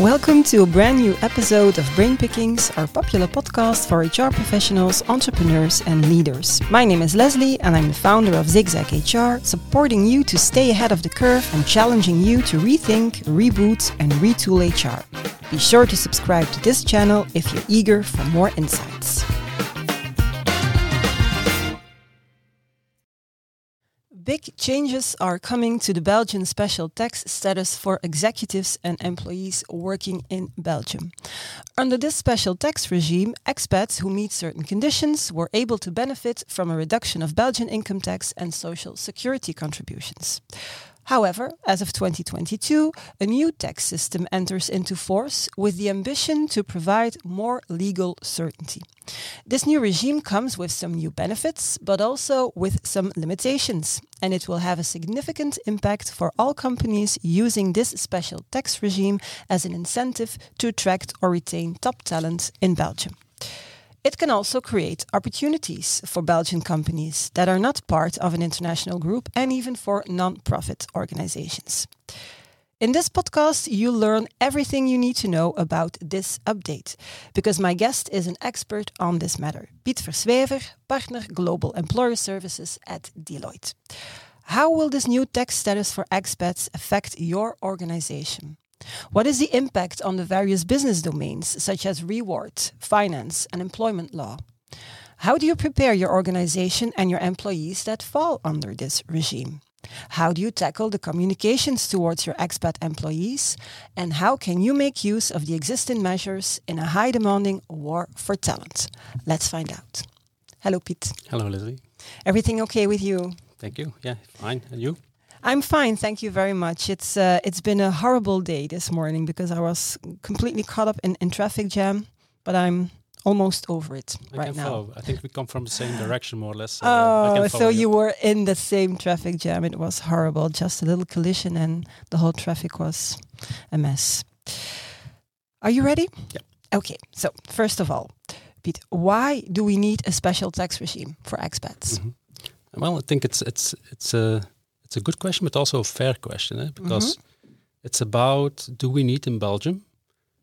Welcome to a brand new episode of Brain Pickings, our popular podcast for HR professionals, entrepreneurs, and leaders. My name is Leslie, and I'm the founder of Zigzag HR, supporting you to stay ahead of the curve and challenging you to rethink, reboot, and retool HR. Be sure to subscribe to this channel if you're eager for more insights. Big changes are coming to the Belgian special tax status for executives and employees working in Belgium. Under this special tax regime, expats who meet certain conditions were able to benefit from a reduction of Belgian income tax and social security contributions. However, as of 2022, a new tax system enters into force with the ambition to provide more legal certainty. This new regime comes with some new benefits, but also with some limitations, and it will have a significant impact for all companies using this special tax regime as an incentive to attract or retain top talent in Belgium. It can also create opportunities for Belgian companies that are not part of an international group and even for non-profit organizations. In this podcast, you'll learn everything you need to know about this update, because my guest is an expert on this matter, Piet Verswever, partner Global Employer Services at Deloitte. How will this new tax status for expats affect your organization? What is the impact on the various business domains, such as reward, finance, and employment law? How do you prepare your organization and your employees that fall under this regime? How do you tackle the communications towards your expat employees? And how can you make use of the existing measures in a high demanding war for talent? Let's find out. Hello, Piet. Hello, Leslie. Everything okay with you? Thank you. Yeah, fine. And you? I'm fine, thank you very much. It's uh, it's been a horrible day this morning because I was completely caught up in, in traffic jam, but I'm almost over it I right now. follow. I think we come from the same direction, more or less. so, uh, Oh, so follow you were in the same traffic jam. It was horrible. Just a little collision and the whole traffic was a mess. Are you ready? Yeah. Okay, so first of all, Piet, why do we need a special tax regime for expats? Mhm. Well, I think it's it's it's a it's a good question, but also a fair question, eh? because Mm-hmm. it's about do we need in Belgium?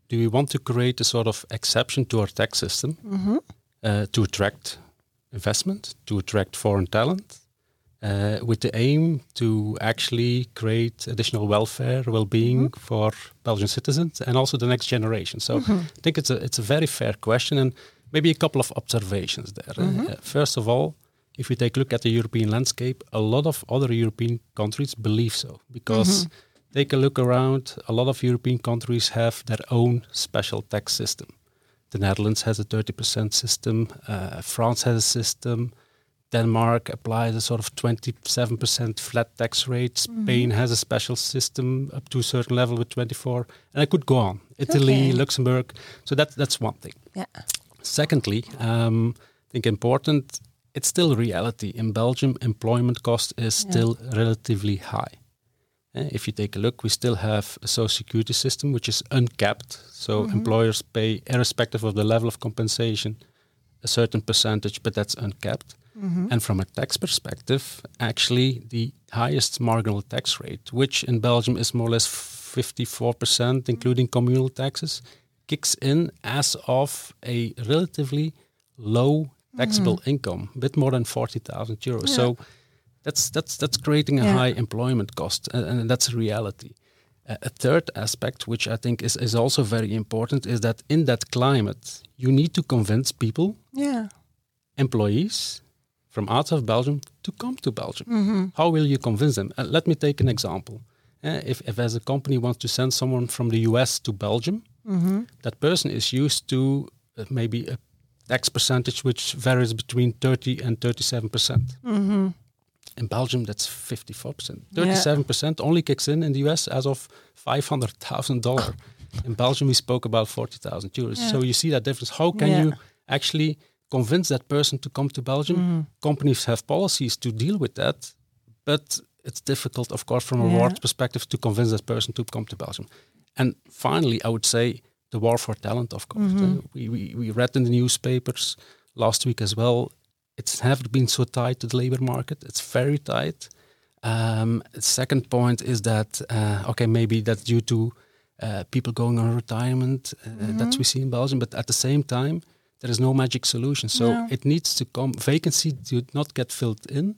Do we want to create a sort of exception to our tax system Mm-hmm. uh, to attract investment, to attract foreign talent, uh, with the aim to actually create additional welfare, well-being Mm-hmm. for Belgian citizens and also the next generation? So I think it's a it's a very fair question, and maybe a couple of observations there. Uh, Mm-hmm. uh, first of all, if we take a look at the European landscape, a lot of other European countries believe so because. Mm-hmm. Take a look around. A lot of European countries have their own special tax system. The Netherlands has a 30% system. Uh, France has a system. Denmark applies a sort of 27% flat tax rate. Spain has a special system up to a certain level with 24. And I could go on. Italy, Okay. Luxembourg. So that, that's one thing. Yeah. Secondly, um, I think important, it's still reality. In Belgium, employment cost is Yeah. still relatively high. Eh, If you take a look, we still have a social security system which is uncapped. So Mm-hmm. employers pay, irrespective of the level of compensation, a certain percentage, but that's uncapped. Mm-hmm. And from a tax perspective, actually the highest marginal tax rate, which in Belgium is more or less 54%, including communal taxes, kicks in as of a relatively low taxable income, a bit more than 40,000 euros. So that's that's that's creating a Yeah. high employment cost, and, and that's a reality. Uh, a third aspect, which I think is, is also very important, is that in that climate, you need to convince people, Yeah. employees from outside of Belgium, to come to Belgium. Mm-hmm. How will you convince them? Uh, let me take an example. Uh, if, if as a company wants to send someone from the US to Belgium, Mm-hmm. that person is used to uh, maybe a tax percentage which varies between 30 and 37 percent. Mm-hmm. In Belgium, that's 54%. 37% only kicks in in the US as of $500,000. in Belgium, we spoke about 40,000 euros. Yeah. So you see that difference. How can Yeah. you actually convince that person to come to Belgium? Mm-hmm. Companies have policies to deal with that, but it's difficult, of course, from a Yeah. reward perspective to convince that person to come to Belgium. And finally, I would say the war for talent, of course. Mm-hmm. Uh, we, we, we read in the newspapers last week as well it's never been so tight to the labor market. It's very tight. Um, second point is that uh, okay, maybe that's due to uh, people going on retirement. Uh, Mm-hmm. That's we see in Belgium, but at the same time, there is no magic solution. So No. it needs to come. Vacancy do not get filled in,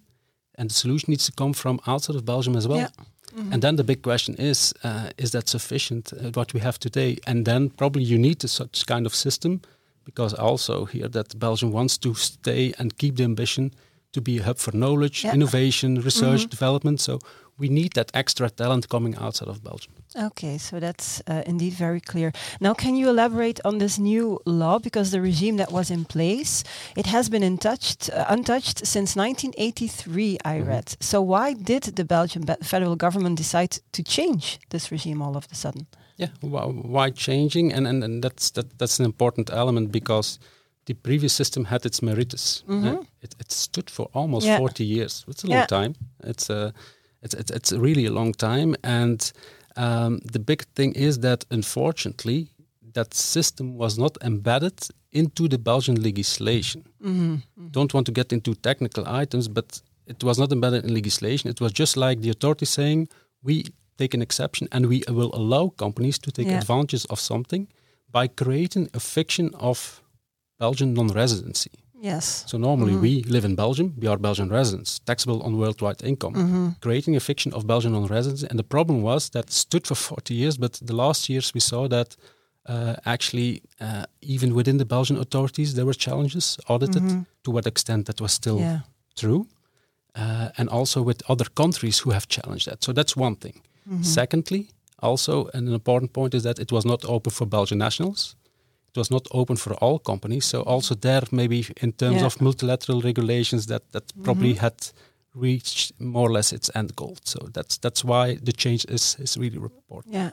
and the solution needs to come from outside of Belgium as well. Yeah. Mm-hmm. And then the big question is: uh, Is that sufficient? Uh, what we have today, and then probably you need a such kind of system, because I also hear that Belgium wants to stay and keep the ambition to be a hub for knowledge, Yeah. innovation, research, development. So we need that extra talent coming outside of Belgium. Okay, so that's uh, indeed very clear. Now, can you elaborate on this new law? Because the regime that was in place, it has been untouched, uh, untouched since 1983. I read. So why did the Belgian be- federal government decide to change this regime all of a sudden? Yeah, why, changing? And, and and that's that that's an important element because the previous system had its meritus. uh, it, it stood for almost Yeah. 40 years. It's a Yeah. long time. It's a it's, it's it's really a long time. And um, the big thing is that unfortunately that system was not embedded into the Belgian legislation. Don't want to get into technical items, but it was not embedded in legislation. It was just like the authority saying we take an exception and we will allow companies to take Yeah. advantage of something by creating a fiction of Belgian non-residency. Yes. So normally we live in Belgium, we are Belgian residents, taxable on worldwide income, creating a fiction of Belgian non-residency. And the problem was that stood for 40 years, but the last years we saw that uh, actually uh, even within the Belgian authorities there were challenges audited to what extent that was still Yeah. true, uh, and also with other countries who have challenged that. So that's one thing. Secondly, also an important point is that it was not open for Belgian nationals. It was not open for all companies. So also there, maybe in terms Yeah. of multilateral regulations, that that probably had reached more or less its end goal. So that's that's why the change is is really important. Yeah.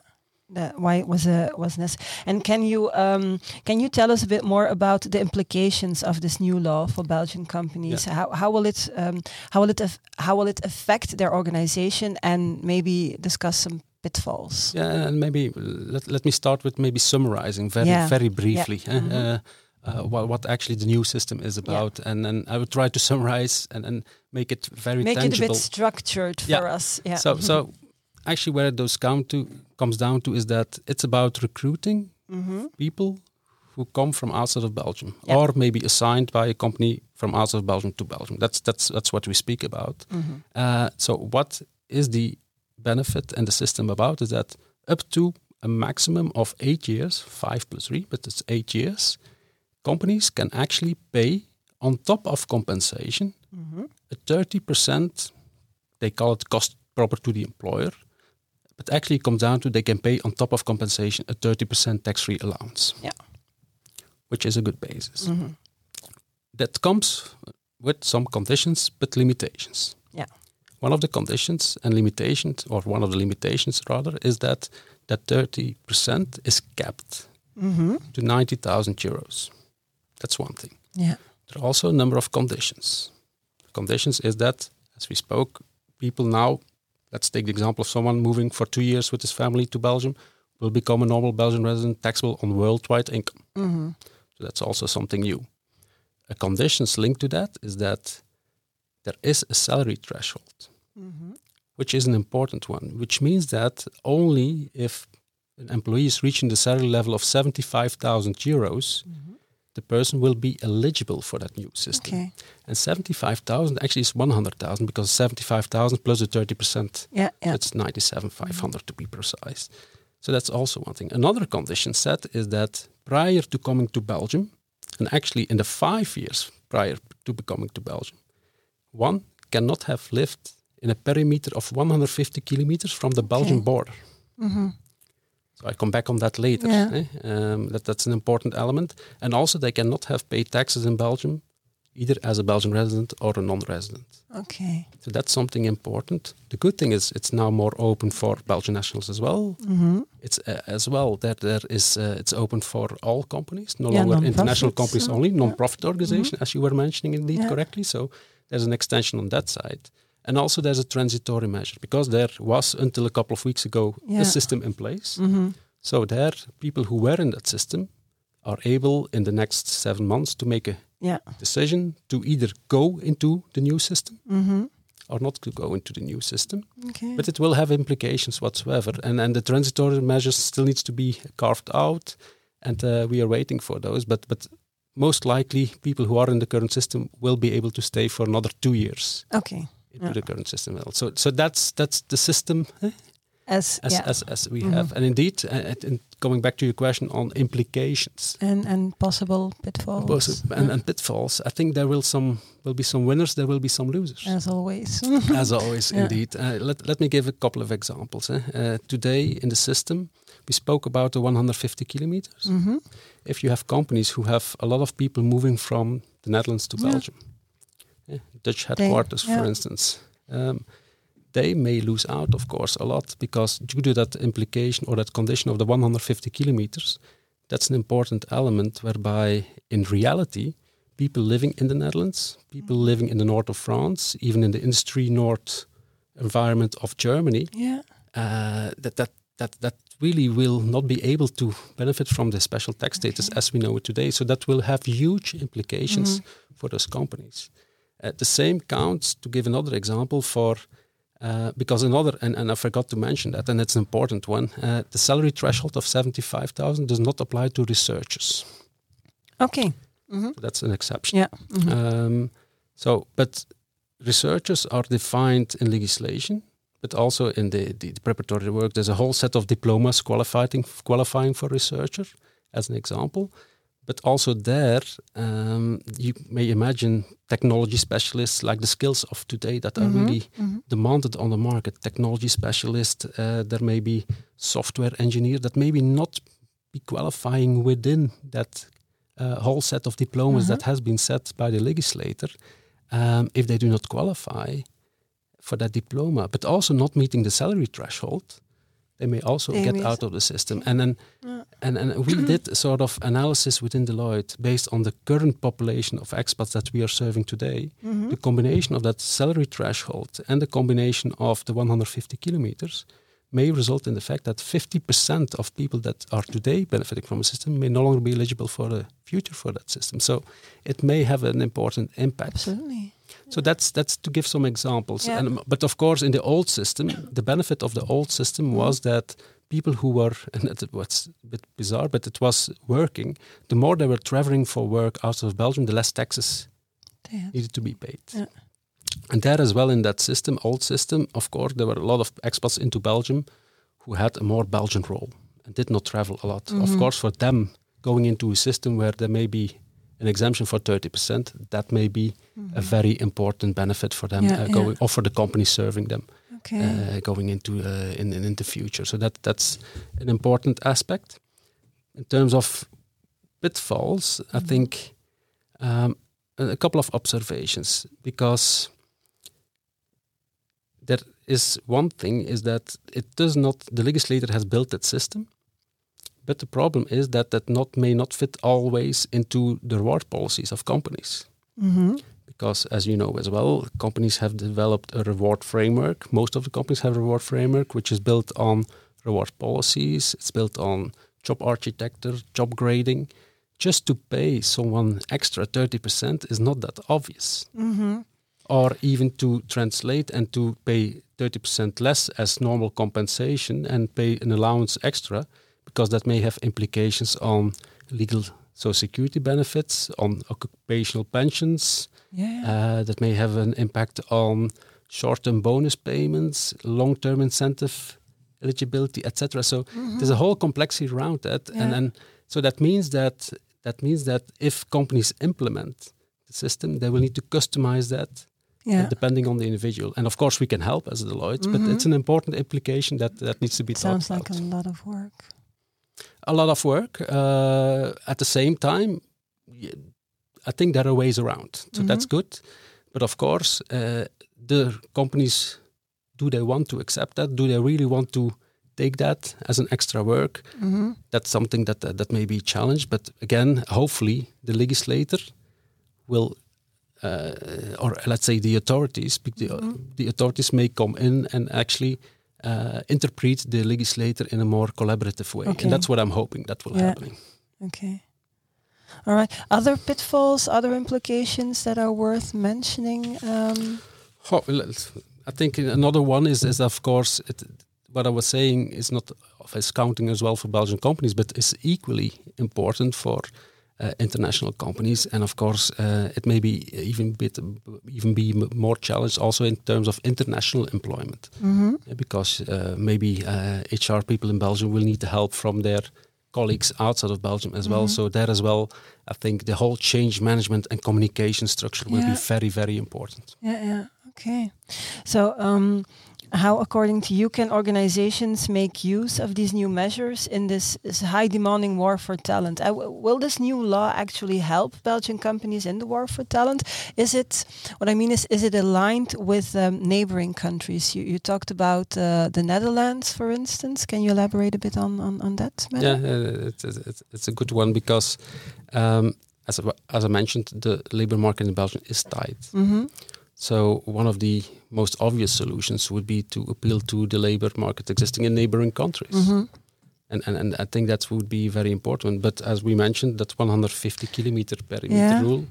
That why it was uh, was necessary. And can you um, can you tell us a bit more about the implications of this new law for Belgian companies? How how will it um, how will it how will it affect their organization and maybe discuss some pitfalls? Yeah, and maybe let, let me start with maybe summarizing very Yeah. very briefly eh, Mhm. uh, uh, what, what actually the new system is about, and then I would try to summarize and, and make it very Make tangible. it a bit structured Yeah. for us. Yeah. So so actually, where it does come to comes down to is that it's about recruiting Mhm. people who come from outside of Belgium, Yeah. or maybe assigned by a company from outside of Belgium to Belgium. That's that's that's what we speak about. Mhm. Uh, so what is the benefit and the system about is that up to a maximum of eight years, five plus three, but it's eight years, companies can actually pay on top of compensation Mhm. a 30%, they call it cost proper to the employer, but actually it comes down to they can pay on top of compensation a 30% tax-free allowance. Yeah. Which is a good basis. Mhm. That comes with some conditions but limitations. One of the conditions and limitations, or one of the limitations rather, is that that 30% is capped Mhm. to 90,000 euros. That's one thing. Yeah. There are also a number of conditions. The Conditions is that, as we spoke, people now, let's take the example of someone moving for two years with his family to Belgium, will become a normal Belgian resident taxable on worldwide income. Mhm. So that's also something new. A conditions linked to that is that there is a salary threshold, Mhm. which is an important one, which means that only if an employee is reaching the salary level of 75,000 euros, the person will be eligible for that new system. Okay. And 75,000 actually is 100,000 because 75,000 plus the 30%, Yeah. Yeah. it's 97,500 to be precise. So that's also one thing. Another condition set is that prior to coming to Belgium, and actually in the five years prior to becoming to Belgium, one cannot have lived in a perimeter of 150 kilometers from the Belgian Okay. border. Mhm. So I come back on that later. Yeah. eh? Um, that, that's an important element. And also they cannot have paid taxes in Belgium, either as a Belgian resident or a non-resident. Okay. So that's something important. The good thing is it's now more open for Belgian nationals as well. Mhm. It's uh, as well that there is uh, it's open for all companies, no Yeah, longer international companies uh, only, non-profit organization, as you were mentioning indeed Yeah. correctly. So there's an extension on that side. And also there's a transitory measure because there was until a couple of weeks ago Yeah. a system in place. Mhm. So there, people who were in that system are able in the next seven months to make a Yeah. decision to either go into the new system Mhm. or not to go into the new system. Okay. But it will have implications whatsoever, and and the transitory measures still needs to be carved out, and uh, we are waiting for those. But but most likely, people who are in the current system will be able to stay for another two years okay. Into Yeah. the current system. So so that's that's the system eh, As, as yeah. as, as we Mhm. have, and indeed, uh, and going back to your question on implications. and and possible pitfalls. Both- and, and pitfalls. I think there will some will be some winners. There will be some losers. as always. As always, Yeah. indeed. Uh, let, let me give a couple of examples. eh. Uh, today in the system, we spoke about the 150 kilometers. hmm If you have companies who have a lot of people moving from the Netherlands to Yeah. Belgium, Dutch headquarters, yeah. for instance, um, they may lose out, of course, a lot because due to that implication or that condition of the 150 kilometers, that's an important element whereby, in reality, people living in the Netherlands, people Mm-hmm. living in the north of France, even in the industry north environment of Germany, Yeah. uh, that that that that really will not be able to benefit from the special tax status as we know it today. So that will have huge implications Mhm. for those companies. Uh, the same counts to give another example for. Uh, because another, and, and I forgot to mention that, and it's an important one. Uh, the salary threshold of seventy-five thousand does not apply to researchers. Okay. hmm That's an exception. Yeah. mhm. Um, so, but researchers are defined in legislation, but also in the, the, the preparatory work. There's a whole set of diplomas qualifying qualifying for researcher, as an example. But also there, um, you may imagine technology specialists like the skills of today that are Mhm, really mhm. demanded on the market. Technology specialist, uh, there may be software engineer that maybe not be qualifying within that uh, whole set of diplomas Mhm. that has been set by the legislator. Um, if they do not qualify for that diploma, but also not meeting the salary threshold, they may also They get out of the system. And then, Yeah. and, and we did a sort of analysis within Deloitte based on the current population of expats that we are serving today Mhm. the combination of that salary threshold and the combination of the 150 kilometers may result in the fact that 50% of people that are today benefiting from a system may no longer be eligible for the future for that system. So it may have an important impact. Absolutely. So that's that's to give some examples. Yeah. And, but of course, in the old system, the benefit of the old system mm-hmm. was that people who were, and it was a bit bizarre, but it was working. The more they were traveling for work out of Belgium, the less taxes Yeah. needed to be paid. Yeah. And there as well in that system, old system, of course, there were a lot of expats into Belgium who had a more Belgian role and did not travel a lot. Of Mhm. course, for them, going into a system where there may be an exemption for 30%, that may be a very important benefit for them Mm-hmm. Yeah, uh, yeah. going, or for the company serving them Okay. uh, going into uh, in, in, the future. So that that's an important aspect. In terms of pitfalls, I Mhm. think um, a couple of observations because there is one thing is that it does not the legislator has built that system but the problem is that that not may not fit always into the reward policies of companies. Mhm. because as you know as well companies have developed a reward framework. Most of the companies have a reward framework which is built on reward policies. It's built on job architecture job grading. Just to pay someone extra 30% is not that obvious. Mhm. Or even to translate and to pay 30% less as normal compensation and pay an allowance extra because that may have implications on legal social security benefits on occupational pensions Yeah. uh, that may have an impact on short-term bonus payments, long-term incentive eligibility, etc. So Mhm. there's a whole complexity around that, and Yeah. then so that means that that means that if companies implement the system, they will need to customize that yeah. depending on the individual. And of course, we can help as Deloitte, but Mhm. it's an important implication that that needs to be Sounds like about. a lot of work. a lot of work. Uh, at the same time, I think there are ways around, so that's Mhm. good. But of course, uh, the companies do they want to accept that? Do they really want to take that as an extra work? Mhm. That's something that that, that may be challenged. But again, hopefully, the legislator will. Uh, or let's say the authorities, the, Mhm. the authorities may come in and actually uh, interpret the legislator in a more collaborative way, Okay. and that's what I'm hoping that will Yeah. happen. Okay. All right. Other pitfalls, other implications that are worth mentioning. Um, Oh, I think another one is, is of course, it, what I was saying is not as counting as well for Belgian companies, but is equally important for international companies, and of course, uh, it may be even bit even be more challenged also in terms of international employment, mm-hmm. because uh, maybe HR people in Belgium will need the help from their colleagues outside of Belgium as well. Mm-hmm. So there as well, I think the whole change management and communication structure will yeah. be very very important. Yeah, yeah, okay. So. Um, how, according to you, can organizations make use of these new measures in this, this high demanding war for talent? Uh, will this new law actually help Belgian companies in the war for talent? Is it, what I mean is, is it aligned with um, neighboring countries? You, you talked about uh, the Netherlands, for instance. Can you elaborate a bit on, on, on that? Matter? Yeah, uh, it's, it's, it's, a good one because, um, as, as I mentioned, the labor market in Belgium is tight. Mm -hmm. So one of the most obvious solutions would be to appeal to the labor market existing in neighboring countries. Mm-hmm. And, and, and I think that would be very important. But as we mentioned, that 150 kilometer perimeter yeah. rule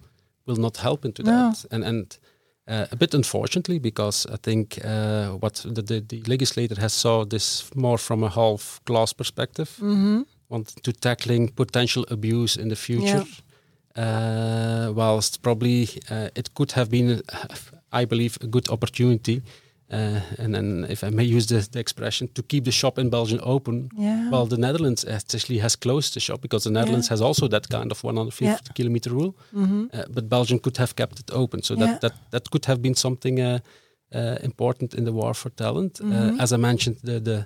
will not help into no. that. And, and uh, a bit unfortunately, because I think uh, what the, the, the, legislator has saw this more from a half glass perspective, mm-hmm. want to tackling potential abuse in the future. Yeah. Uh, whilst probably uh, it could have been I believe, a good opportunity. Uh, and then, if I may use the, the, expression, to keep the shop in Belgium open, yeah. while the Netherlands actually has closed the shop because the Netherlands yeah. has also that kind of 150 yeah. kilometer rule. Mm-hmm. Uh, but Belgium could have kept it open, so that that that could have been something uh, uh important in the war for talent. Uh, mm-hmm. as I mentioned, the, the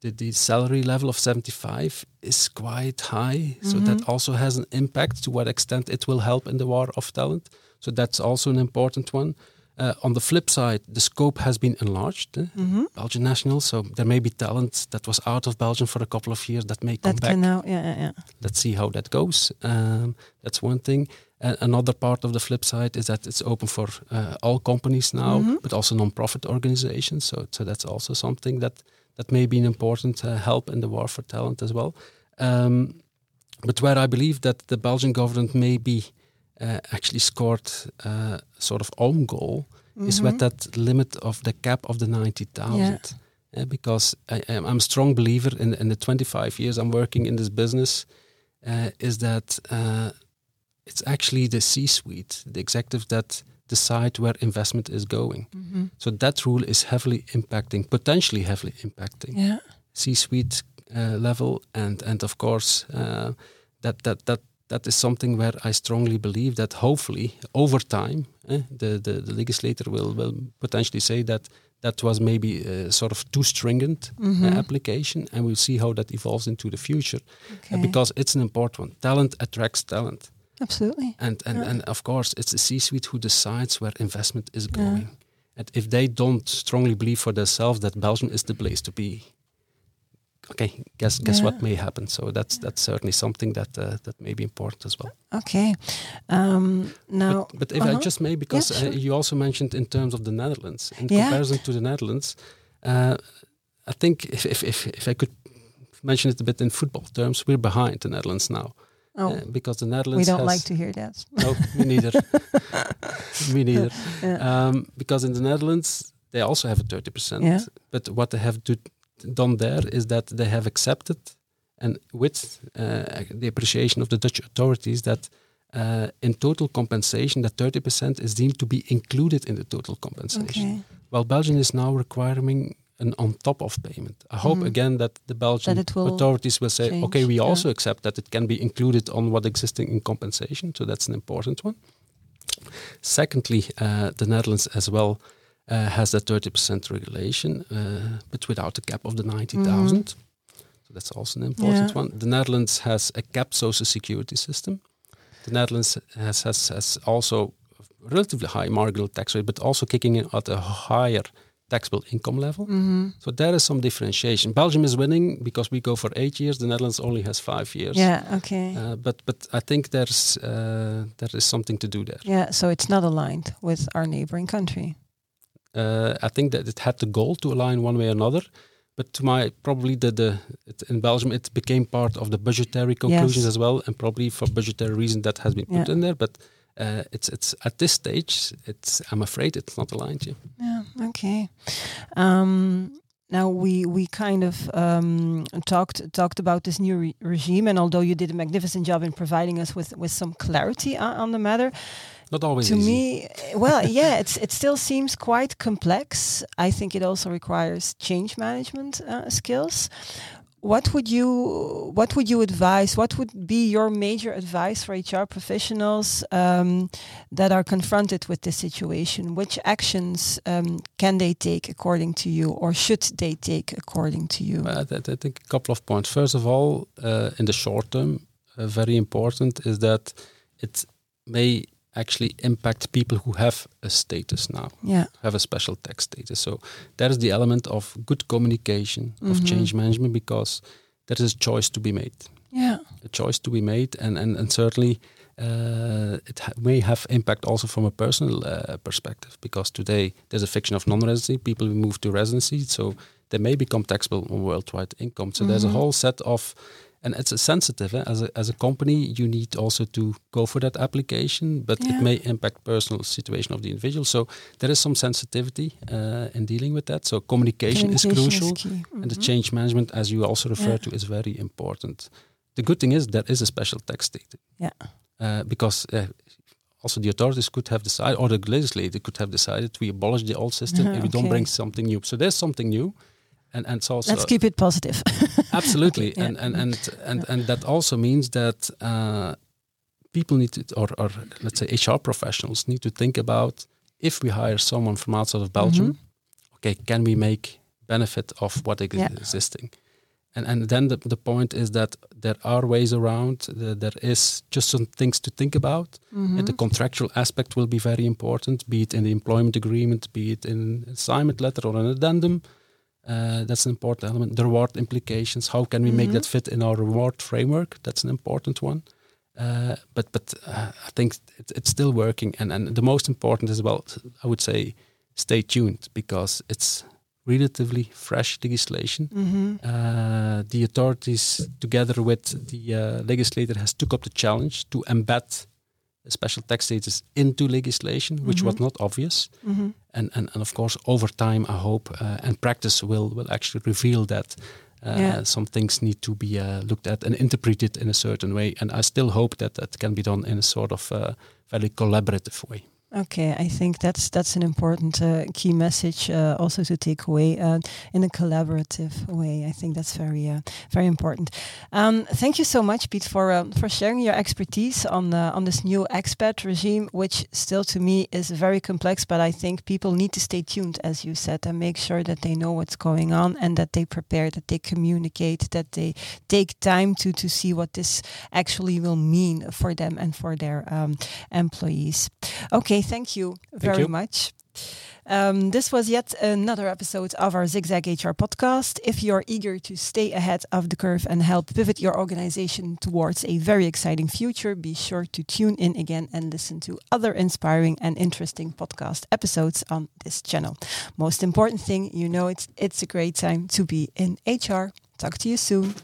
the, the salary level of 75 is quite high, so mm-hmm. that also has an impact. To what extent it will help in the war of talent, so that's also an important one. Uh, on the flip side, the scope has been enlarged. Eh? Mm-hmm. Belgian national, so there may be talent that was out of Belgium for a couple of years that may come that back. Now, yeah, yeah, yeah. Let's see how that goes. Um, that's one thing. Uh, another part of the flip side is that it's open for uh, all companies now, mm-hmm. but also non-profit organizations. So, so that's also something that that may be an important uh, help in the war for talent as well. Um, but where I believe that the Belgian government may be actually scored uh, sort of own goal mm-hmm. is with that limit of the cap of the 90,000. Yeah. Uh, because I, am a strong believer in, in the 25 years I'm working in this business, uh, is that uh, it's actually the C-suite, the executives that decide where investment is going. Mm-hmm. So that rule is heavily impacting, potentially heavily impacting yeah. C-suite uh, level, and and of course that that that that is something where I strongly believe that hopefully over time eh, the, the, the legislator will will potentially say that that was maybe a sort of too stringent mm-hmm. uh, application, and we'll see how that evolves into the future okay. uh, because it's an important one. Talent attracts talent. Absolutely. And and, yeah. and of course, it's the C-suite who decides where investment is going. Yeah. And if they don't strongly believe for themselves that Belgium is the place to be, okay, guess guess yeah. what may happen. So that's that's certainly something that uh, that may be important as well. Okay, um, now, but, but if uh-huh. I just may, because yeah, sure. uh, you also mentioned in terms of the Netherlands, in yeah. comparison to the Netherlands, uh, I think if, if if if I could mention it a bit in football terms, we're behind the Netherlands now. Oh, uh, because the Netherlands. We don't like to hear that. No, me neither. me neither. Yeah. Um, because in the Netherlands, they also have a thirty percent. Yeah. But what they have to done there is that they have accepted, and with uh, the appreciation of the Dutch authorities, that uh, in total compensation, that 30% is deemed to be included in the total compensation. Okay. While Belgium is now requiring an on top of payment. I hope Mhm. again that the Belgian That will authorities will say, change, okay, we yeah. also accept that it can be included on what existing in compensation. So that's an important one. Secondly, uh, the Netherlands as well uh, has that 30% regulation, uh, but without the cap of the 90,000. So that's also an important Mm-hmm. Yeah. one. The Netherlands has a capped social security system. The Netherlands has, has, has also relatively high marginal tax rate, but also kicking in at a higher taxable income level. hmm So there is some differentiation. Belgium is winning because we go for eight years. The Netherlands only has five years. Yeah. Okay. Uh, but but I think there's uh, there is something to do there. yeah. So it's not aligned with our neighboring country. Uh, I think that it had the goal to align one way or another. But to my probably the the it, in Belgium it became part of the budgetary conclusions Yes. as well, and probably for budgetary reason that has been put Yeah. in there. But uh, it's it's at this stage. It's I'm afraid it's not aligned. Yeah. Yeah. Okay. Um, now we we kind of um, talked talked about this new re regime, and although you did a magnificent job in providing us with with some clarity on, on the matter, not always to easy. me well yeah it's it still seems quite complex. I think it also requires change management uh, skills. What would you what would you advise what would be your major advice for hr professionals um, that are confronted with this situation? Which actions um, can they take according to you or should they take according to you? I, I think a couple of points. First of all uh, in the short term uh, very important is that it may actually impact people who have a status now, yeah. have a special tax status. So that is the element of good communication, mm -hmm. of mm-hmm. change management, because there is a choice to be made. Yeah, a choice to be made, and and and certainly. Uh, it ha may have impact also from a personal uh, perspective because today there's a fiction of non-residency. People move to residency, so they may become taxable on worldwide income. So mm -hmm. there's a mm-hmm. whole set of and it's a sensitive eh? as a as a company you need also to go for that application but yeah. it may impact personal situation of the individual so there is some sensitivity uh, in dealing with that so communication, communication is crucial is mm -hmm. and the mm-hmm. change management as you also refer yeah. to is very important the good thing is there is a special tax state yeah uh, because uh, also the authorities could have decided or the legislator could have decided we abolish the old system and we don't bring something new so there's something new and and also let's keep it positive. absolutely, yeah. and, and and and and that also means that uh, people need to, or or let's say HR professionals need to think about if we hire someone from outside of Belgium, mm -hmm. okay, can we make benefit of what is yeah. existing? And and then the the point is that there are ways around. The, there is just some things to think about. Mm -hmm. And the contractual aspect will be very important, be it in the employment agreement, be it in an assignment letter or an addendum uh, that's an important element. The reward implications. How can we mm -hmm. make that fit in our reward framework? That's an important one. Uh, but but uh, I think it, it's still working. And and the most important as well, I would say, stay tuned because it's relatively fresh legislation. Mm -hmm. the authorities, together with the uh, legislator, has took up the challenge to embed special tax status into legislation, which mm -hmm. was not obvious. Mm -hmm. And, and, and of course, over time, I hope uh, and practice will, will actually reveal that uh, yeah. some things need to be uh, looked at and interpreted in a certain way. And I still hope that that can be done in a sort of uh, very collaborative way. Okay, I think that's that's an important uh, key message uh, also to take away uh, in a collaborative way. I think that's very uh, very important. Um, thank you so much, Piet, for uh, for sharing your expertise on on this new expat regime, which still to me is very complex. But I think people need to stay tuned, as you said, and make sure that they know what's going on and that they prepare, that they communicate, that they take time to to see what this actually will mean for them and for their um, employees. Okay thank you very thank you. much. Um, this was yet another episode of our Zigzag HR podcast. If you're eager to stay ahead of the curve and help pivot your organization towards a very exciting future, be sure to tune in again and listen to other inspiring and interesting podcast episodes on this channel. Most important thing, you know it's it's a great time to be in HR. Talk to you soon.